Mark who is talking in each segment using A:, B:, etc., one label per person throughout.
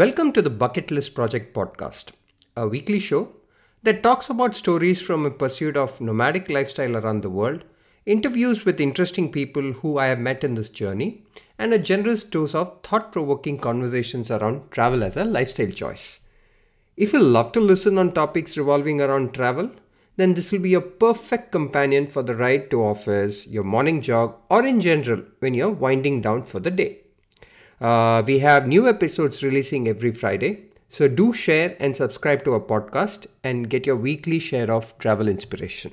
A: Welcome to the Bucket List Project podcast, a weekly show that talks about stories from a pursuit of nomadic lifestyle around the world, interviews with interesting people who I have met in this journey, and a generous dose of thought provoking conversations around travel as a lifestyle choice. If you love to listen on topics revolving around travel, then this will be a perfect companion for the ride to office, your morning jog, or in general when you're winding down for the day. Uh, we have new episodes releasing every Friday, so do share and subscribe to our podcast and get your weekly share of travel inspiration.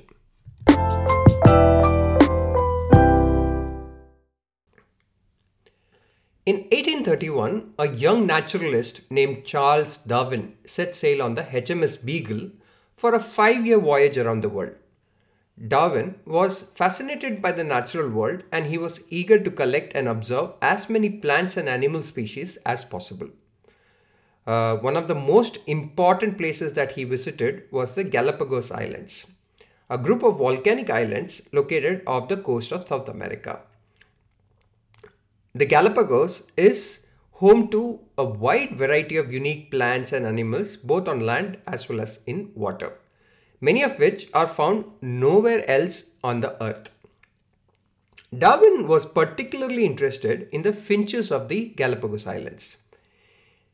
A: In 1831, a young naturalist named Charles Darwin set sail on the HMS Beagle for a five year voyage around the world. Darwin was fascinated by the natural world and he was eager to collect and observe as many plants and animal species as possible. Uh, one of the most important places that he visited was the Galapagos Islands, a group of volcanic islands located off the coast of South America. The Galapagos is home to a wide variety of unique plants and animals, both on land as well as in water, many of which are found nowhere else on the earth. Darwin was particularly interested in the finches of the Galapagos Islands.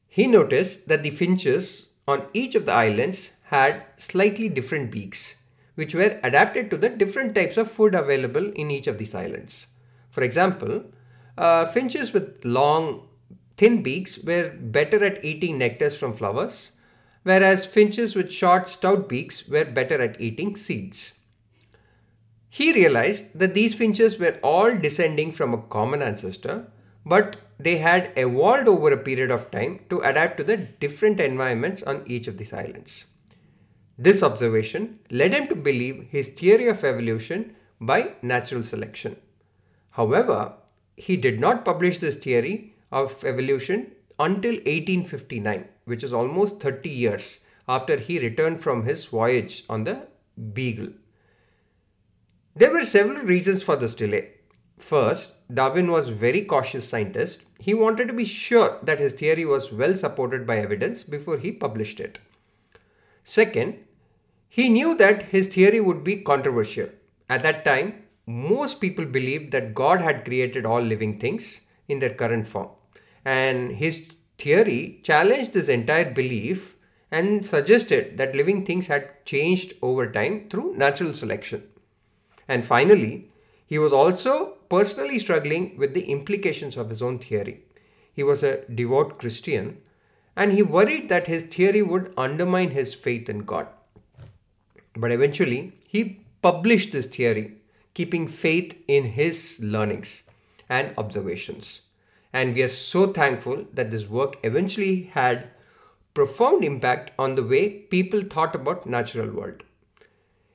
A: He noticed that the finches on each of the islands had slightly different beaks, which were adapted to the different types of food available in each of these islands. For example, uh, finches with long, thin beaks were better at eating nectars from flowers, whereas finches with short, stout beaks were better at eating seeds. He realized that these finches were all descending from a common ancestor, but they had evolved over a period of time to adapt to the different environments on each of these islands. This observation led him to believe his theory of evolution by natural selection. However, he did not publish this theory of evolution until 1859, which is almost 30 years after he returned from his voyage on the Beagle. There were several reasons for this delay. First, Darwin was a very cautious scientist. He wanted to be sure that his theory was well supported by evidence before he published it. Second, he knew that his theory would be controversial. At that time, most people believed that God had created all living things in their current form. And his theory challenged this entire belief and suggested that living things had changed over time through natural selection. And finally, he was also personally struggling with the implications of his own theory. He was a devout Christian and he worried that his theory would undermine his faith in God. But eventually, he published this theory, keeping faith in his learnings and observations. And we are so thankful that this work eventually had profound impact on the way people thought about natural world.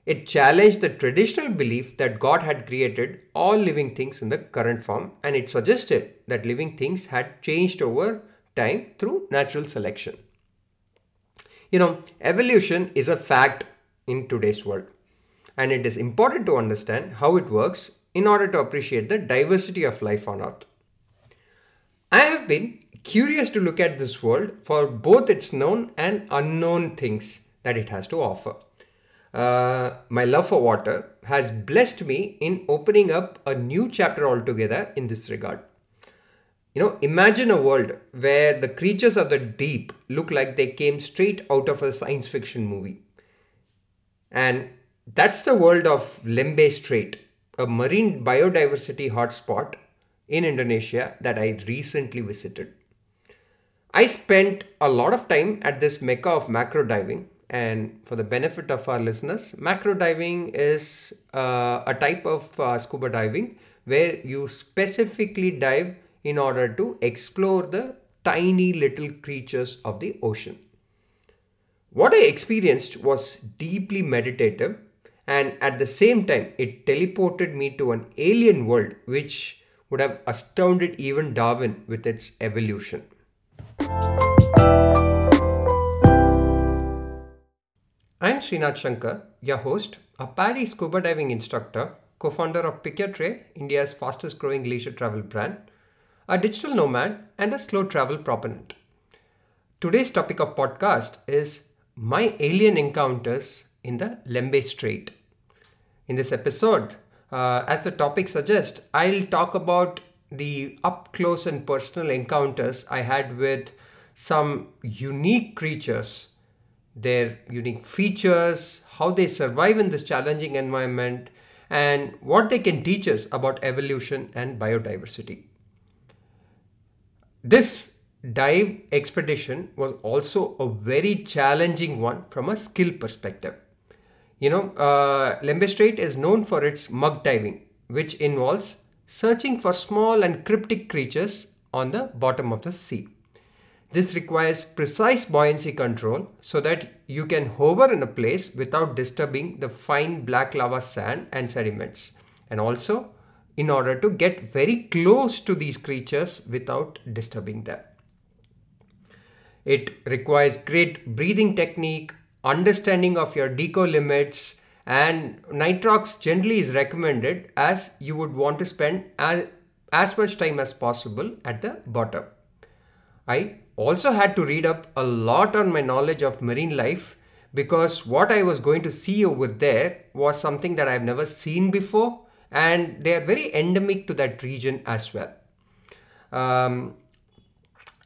A: It challenged the traditional belief that God had created all living things in the current form, and it suggested that living things had changed over time through natural selection. You know, evolution is a fact in today's world, and it is important to understand how it works in order to appreciate the diversity of life on Earth. Been curious to look at this world for both its known and unknown things that it has to offer uh, my love for water has blessed me in opening up a new chapter altogether in this regard. You know, imagine a world where the creatures of the deep look like they came straight out of a science fiction movie. And that's the world of Lembeh Strait, a marine biodiversity hotspot in Indonesia that I recently visited. I spent a lot of time at this mecca of macro diving and for the benefit of our listeners, macro diving is uh, a type of uh, scuba diving where you specifically dive in order to explore the tiny little creatures of the ocean. What I experienced was deeply meditative, and at the same time, it teleported me to an alien world which would have astounded even Darwin with its evolution. I'm Srinath Shankar, your host, a PADI scuba diving instructor, co founder of Pick Trail, India's fastest growing leisure travel brand, a digital nomad, and a slow travel proponent. Today's topic of podcast is my alien encounters in the Lembeh Strait. In this episode, uh, as the topic suggests, I'll talk about the up close and personal encounters I had with some unique creatures, their unique features, how they survive in this challenging environment, and what they can teach us about evolution and biodiversity. This dive expedition was also a very challenging one from a skill perspective. You know, uh, Lembeh Strait is known for its mud diving, which involves searching for small and cryptic creatures on the bottom of the sea. This requires precise buoyancy control so that you can hover in a place without disturbing the fine black lava sand and sediments. And also, in order to get very close to these creatures without disturbing them. It requires great breathing technique, understanding of your deco limits, and nitrox generally is recommended as you would want to spend as, as much time as possible at the bottom. I also had to read up a lot on my knowledge of marine life because what I was going to see over there was something that I've never seen before, and they are very endemic to that region as well. Um,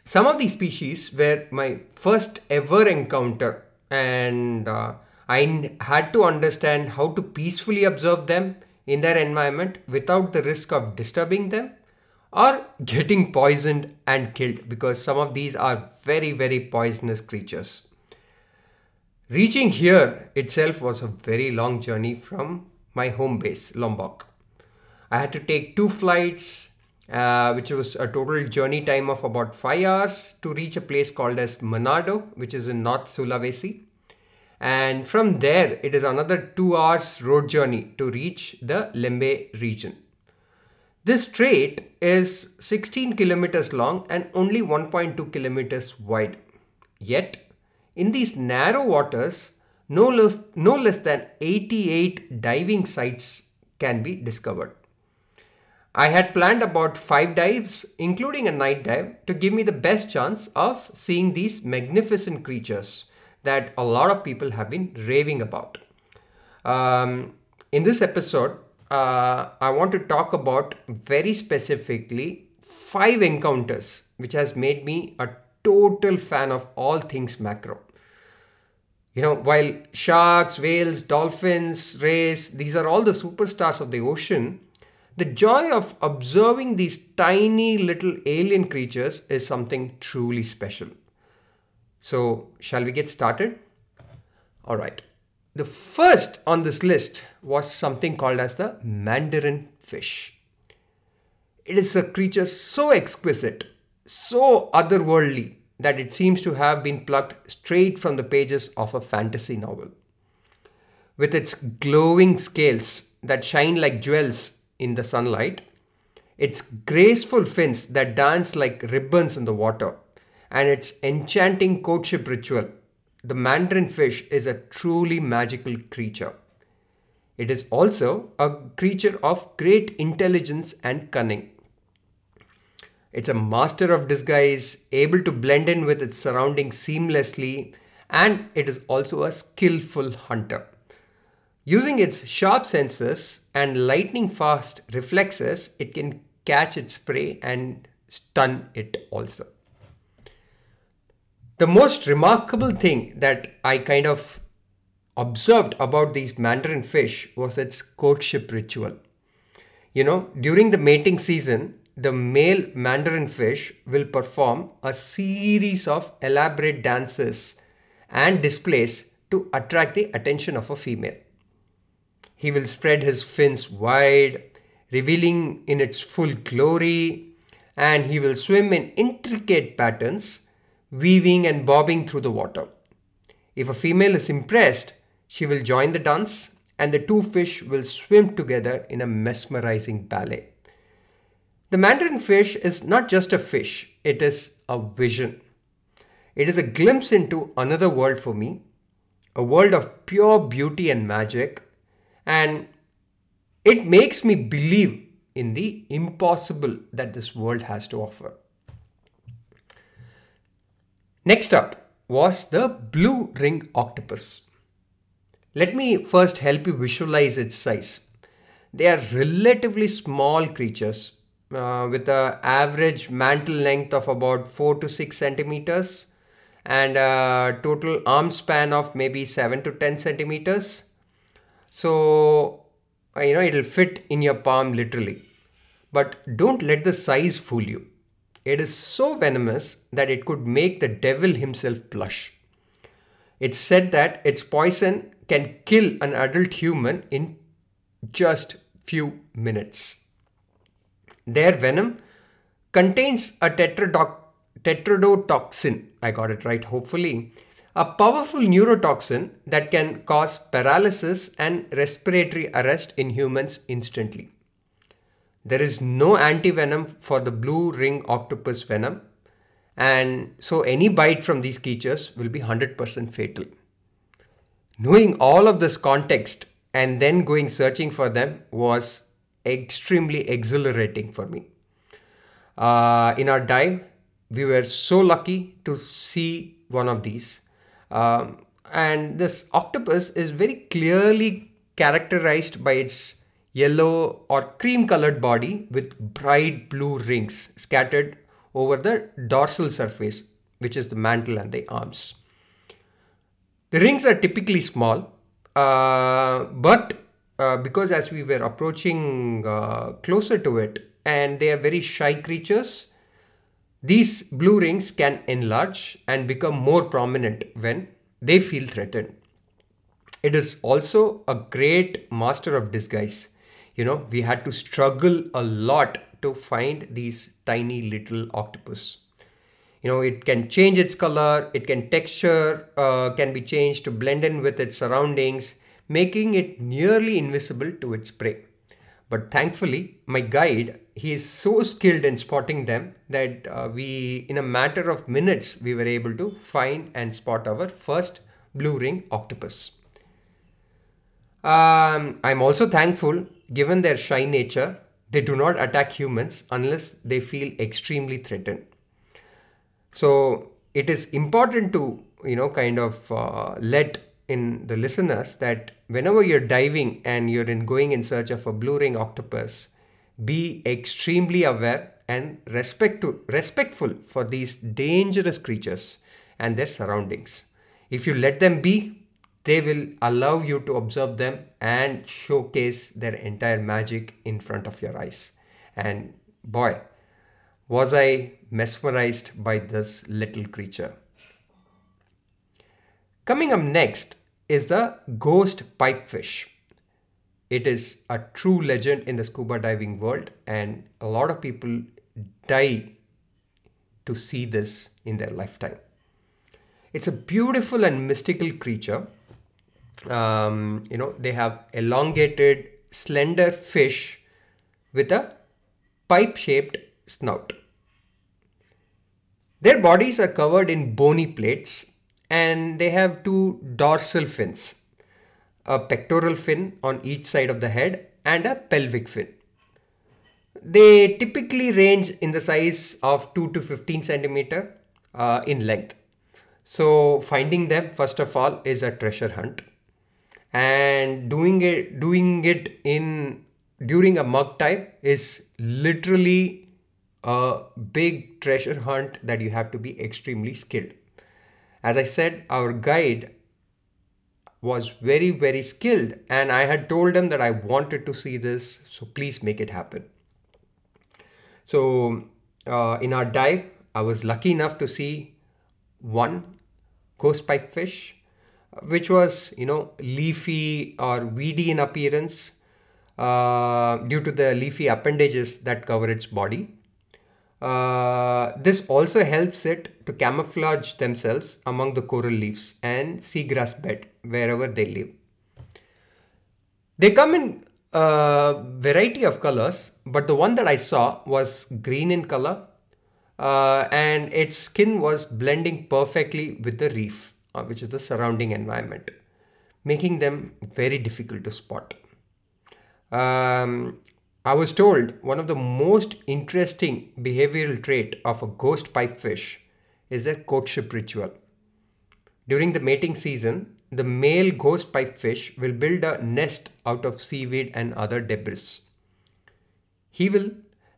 A: some of these species were my first ever encounter, and uh, I had to understand how to peacefully observe them in their environment without the risk of disturbing them or getting poisoned and killed because some of these are very, very poisonous creatures. Reaching here itself was a very long journey from my home base, Lombok. I had to take two flights, uh, which was a total journey time of about five hours to reach a place called as Manado, which is in North Sulawesi. And from there, it is another two hours road journey to reach the Lembeh region. This strait is 16 kilometers long and only 1.2 kilometers wide. Yet, in these narrow waters, no less, no less than 88 diving sites can be discovered. I had planned about five dives, including a night dive, to give me the best chance of seeing these magnificent creatures that a lot of people have been raving about. Um, in this episode, uh, I want to talk about very specifically five encounters which has made me a total fan of all things macro. You know, while sharks, whales, dolphins, rays, these are all the superstars of the ocean, the joy of observing these tiny little alien creatures is something truly special. So, shall we get started? All right. The first on this list was something called as the mandarin fish. It is a creature so exquisite, so otherworldly, that it seems to have been plucked straight from the pages of a fantasy novel. With its glowing scales that shine like jewels in the sunlight, its graceful fins that dance like ribbons in the water, and its enchanting courtship ritual, the mandarin fish is a truly magical creature. It is also a creature of great intelligence and cunning. It's a master of disguise, able to blend in with its surroundings seamlessly, and it is also a skillful hunter. Using its sharp senses and lightning fast reflexes, it can catch its prey and stun it also. The most remarkable thing that I kind of observed about these mandarin fish was its courtship ritual. You know, during the mating season, the male mandarin fish will perform a series of elaborate dances and displays to attract the attention of a female. He will spread his fins wide, revealing in its full glory, and he will swim in intricate patterns, weaving and bobbing through the water. If a female is impressed, she will join the dance, and the two fish will swim together in a mesmerizing ballet. The mandarin fish is not just a fish, it is a vision. It is a glimpse into another world for me, a world of pure beauty and magic, and it makes me believe in the impossible that this world has to offer. Next up was the blue ring octopus. Let me first help you visualize its size. They are relatively small creatures uh, with an average mantle length of about 4 to 6 centimeters and a total arm span of maybe 7 to 10 centimeters. So, uh, you know, it'll fit in your palm literally. But don't let the size fool you. It is so venomous that it could make the devil himself blush. It's said that its poison can kill an adult human in just few minutes. Their venom contains a tetrodotoxin, I got it right, hopefully, a powerful neurotoxin that can cause paralysis and respiratory arrest in humans instantly. There is no antivenom for the blue ring octopus venom, and so any bite from these creatures will be 100% fatal. Knowing all of this context and then going searching for them was extremely exhilarating for me. Uh, in our dive, we were so lucky to see one of these. Um, and this octopus is very clearly characterized by its yellow or cream colored body with bright blue rings scattered over the dorsal surface, which is the mantle and the arms. The rings are typically small, uh, but uh, because as we were approaching uh, closer to it, and they are very shy creatures, these blue rings can enlarge and become more prominent when they feel threatened. It is also a great master of disguise. You know, we had to struggle a lot to find these tiny little octopus you know it can change its color it can texture uh, can be changed to blend in with its surroundings making it nearly invisible to its prey but thankfully my guide he is so skilled in spotting them that uh, we in a matter of minutes we were able to find and spot our first blue ring octopus. Um, i'm also thankful given their shy nature they do not attack humans unless they feel extremely threatened. So it is important to you know kind of uh, let in the listeners that whenever you're diving and you're in going in search of a blue ring octopus, be extremely aware and respect to, respectful for these dangerous creatures and their surroundings. If you let them be, they will allow you to observe them and showcase their entire magic in front of your eyes. And boy, was I mesmerized by this little creature. Coming up next is the ghost pipefish. It is a true legend in the scuba diving world, and a lot of people die to see this in their lifetime. It's a beautiful and mystical creature. Um, you know, they have elongated, slender fish with a pipe shaped snout. Their bodies are covered in bony plates and they have two dorsal fins a pectoral fin on each side of the head and a pelvic fin. They typically range in the size of 2 to 15 centimeter uh, in length. So finding them first of all is a treasure hunt and doing it doing it in during a muck dive is literally a big treasure hunt that you have to be extremely skilled. As I said, our guide was very, very skilled, and I had told him that I wanted to see this, so please make it happen. So, uh, in our dive, I was lucky enough to see one ghost pipefish, which was, you know, leafy or weedy in appearance uh, due to the leafy appendages that cover its body. Uh, this also helps it to camouflage themselves among the coral leaves and seagrass bed wherever they live. They come in a variety of colors, but the one that I saw was green in color uh, and its skin was blending perfectly with the reef, uh, which is the surrounding environment, making them very difficult to spot. Um, I was told one of the most interesting behavioral trait of a ghost pipefish is their courtship ritual. During the mating season, the male ghost pipe fish will build a nest out of seaweed and other debris. He will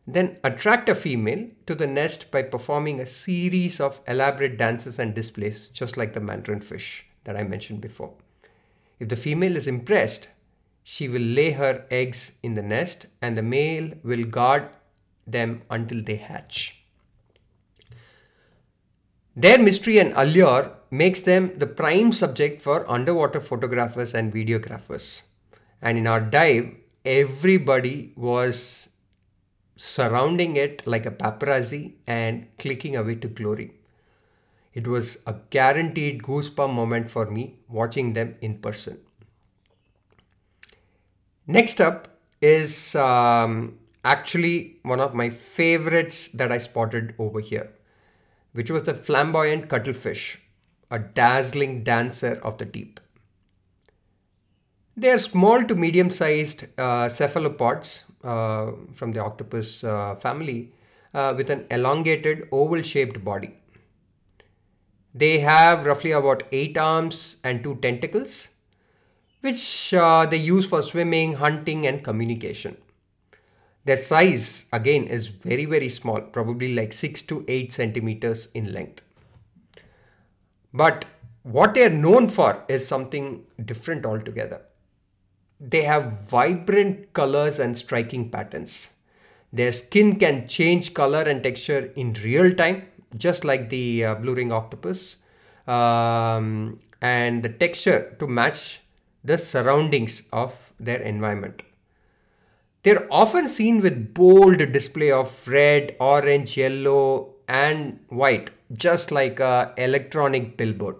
A: then attract a female to the nest by performing a series of elaborate dances and displays, just like the mandarin fish that I mentioned before. If the female is impressed, she will lay her eggs in the nest and the male will guard them until they hatch. Their mystery and allure makes them the prime subject for underwater photographers and videographers. And in our dive, everybody was surrounding it like a paparazzi and clicking away to glory. It was a guaranteed goosebump moment for me watching them in person. Next up is um, actually one of my favorites that I spotted over here, which was the flamboyant cuttlefish, a dazzling dancer of the deep. They are small to medium sized uh, cephalopods uh, from the octopus uh, family uh, with an elongated oval shaped body. They have roughly about eight arms and two tentacles, which uh, they use for swimming, hunting, and communication. Their size, again, is very, very small, probably like 6 to 8 centimeters in length. But what they are known for is something different altogether. They have vibrant colors and striking patterns. Their skin can change color and texture in real time, just like the uh, blue ring octopus, um, and the texture to match the surroundings of their environment. They're often seen with bold display of red, orange, yellow, and white, just like a electronic billboard.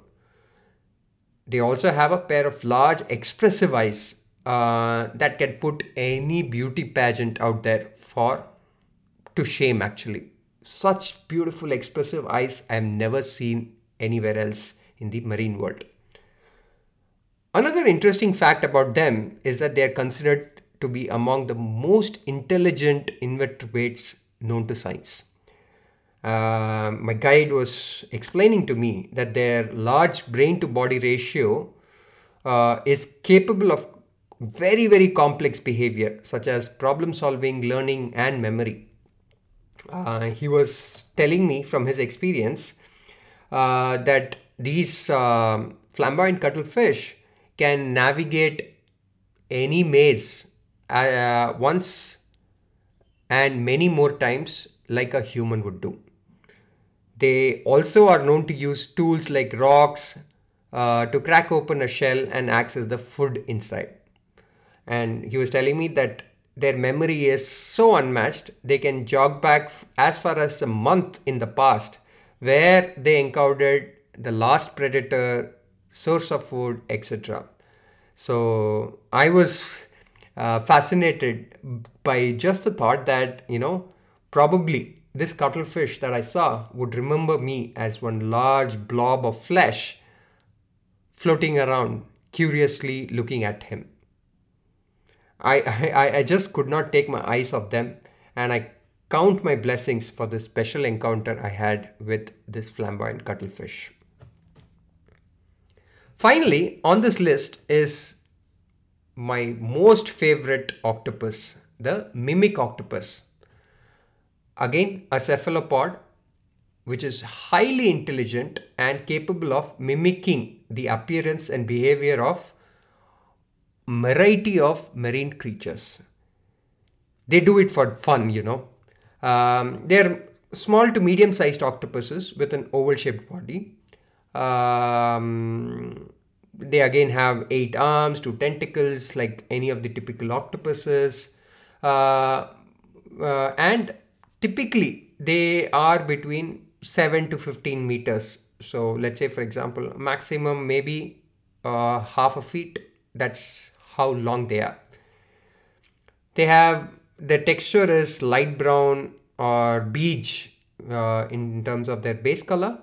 A: They also have a pair of large expressive eyes uh, that can put any beauty pageant out there for to shame actually. Such beautiful expressive eyes I have never seen anywhere else in the marine world. Another interesting fact about them is that they are considered to be among the most intelligent invertebrates known to science. Uh, my guide was explaining to me that their large brain to body ratio uh, is capable of very, very complex behavior, such as problem solving, learning, and memory. Uh, he was telling me from his experience uh, that these um, flamboyant cuttlefish can navigate any maze uh, once and many more times like a human would do. They also are known to use tools like rocks uh, to crack open a shell and access the food inside. And he was telling me that their memory is so unmatched, they can jog back as far as a month in the past where they encountered the last predator, source of food, etc. So I was uh, fascinated by just the thought that, you know, probably this cuttlefish that I saw would remember me as one large blob of flesh floating around, curiously looking at him. I, I, I just could not take my eyes off them, and I count my blessings for the special encounter I had with this flamboyant cuttlefish. Finally, on this list is my most favorite octopus, the mimic octopus. Again, a cephalopod which is highly intelligent and capable of mimicking the appearance and behavior of variety of marine creatures. They do it for fun, you know. Um, they're small to medium sized octopuses with an oval shaped body. Um, they again have eight arms, two tentacles, like any of the typical octopuses. Uh, uh, and typically, they are between 7 to 15 meters. So, let's say, for example, maximum maybe uh, half a feet. That's how long they are. They have the texture is light brown or beige uh, in terms of their base color,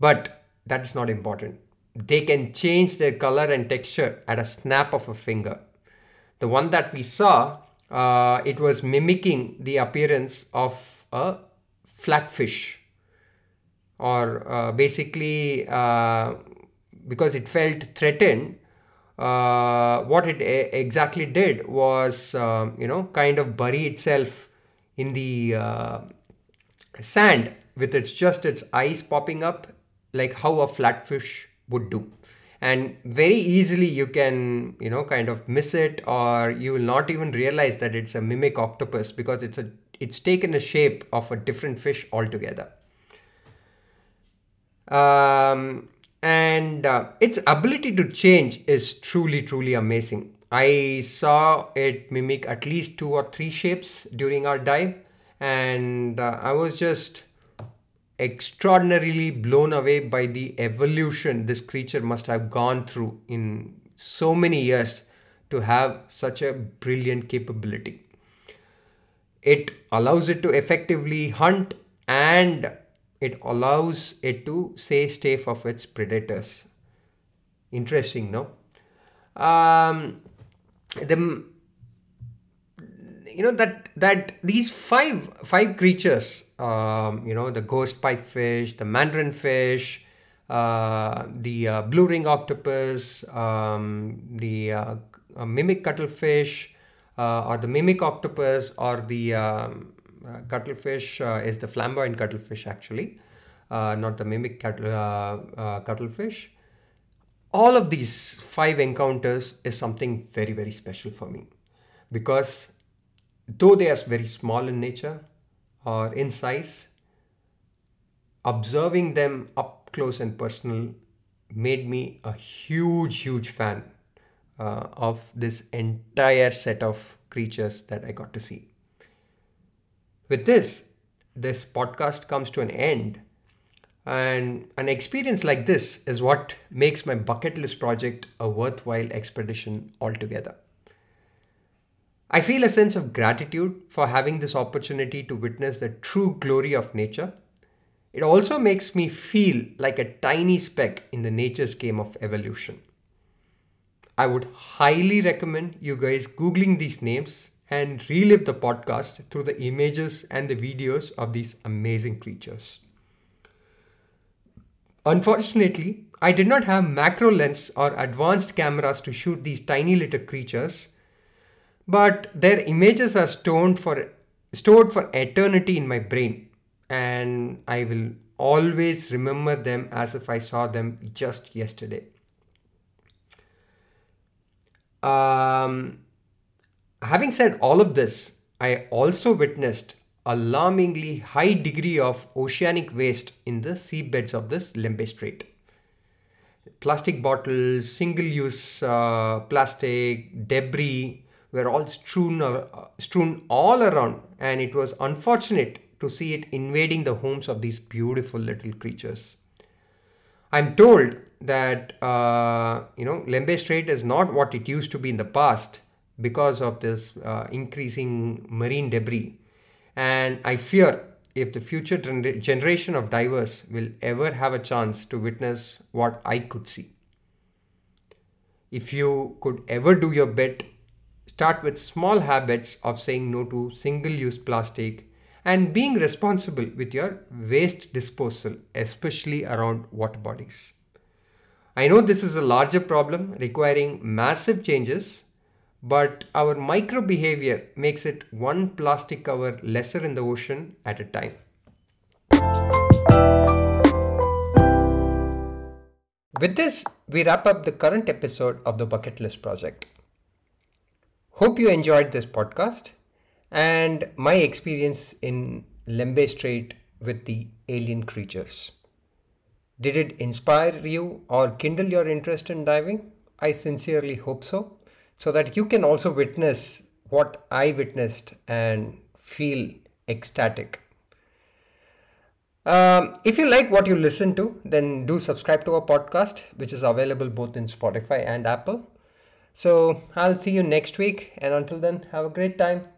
A: but that's not important they can change their color and texture at a snap of a finger. The one that we saw, uh, it was mimicking the appearance of a flatfish. Or uh, basically uh, because it felt threatened uh, what it a- exactly did was um, you know kind of bury itself in the uh, sand with its just its eyes popping up like how a flatfish would do and very easily you can you know kind of miss it or you will not even realize that it's a mimic octopus because it's a it's taken a shape of a different fish altogether. Um, and uh, its ability to change is truly truly amazing. I saw it mimic at least two or three shapes during our dive and uh, i was just extraordinarily blown away by the evolution this creature must have gone through in so many years to have such a brilliant capability. It allows it to effectively hunt and it allows it to stay safe of its predators. Interesting, no? Um, the you know that that these five five creatures um, you know the ghost pipefish the mandarin fish uh, the uh, blue ring octopus um, the uh, mimic cuttlefish uh, or the mimic octopus or the um, uh, cuttlefish uh, is the flamboyant cuttlefish actually not the mimic cuttle, cuttlefish all of these five encounters is something very very special for me because though they are very small in nature or in size, observing them up close and personal made me a huge, huge fan uh, of this entire set of creatures that I got to see. With this, this podcast comes to an end. And an experience like this is what makes my bucket list project a worthwhile expedition altogether. I feel a sense of gratitude for having this opportunity to witness the true glory of nature. It also makes me feel like a tiny speck in the nature's game of evolution. I would highly recommend you guys Googling these names and relive the podcast through the images and the videos of these amazing creatures. Unfortunately, I did not have macro lens or advanced cameras to shoot these tiny little creatures but their images are stored for stored for eternity in my brain and i will always remember them as if i saw them just yesterday um, having said all of this i also witnessed alarmingly high degree of oceanic waste in the seabeds of this Lembeh Strait. Plastic bottles, single use uh, plastic, debris, were all strewn, uh, strewn all around, and it was unfortunate to see it invading the homes of these beautiful little creatures. I'm told that uh, you know Lembeh Strait is not what it used to be in the past because of this uh, increasing marine debris, and I fear if the future generation of divers will ever have a chance to witness what I could see. If you could ever do your bit Start with small habits of saying no to single use plastic and being responsible with your waste disposal, especially around water bodies. I know this is a larger problem requiring massive changes, but our micro behavior makes it one plastic cover lesser in the ocean at a time. With this, we wrap up the current episode of the Bucket List Project. Hope you enjoyed this podcast and my experience in Lembeh Strait with the alien creatures. Did it inspire you or kindle your interest in diving? I sincerely hope so, so that you can also witness what I witnessed and feel ecstatic. Um, if you like what you listen to, then do subscribe to our podcast, which is available both in Spotify and Apple. So I'll see you next week. And until then, have a great time.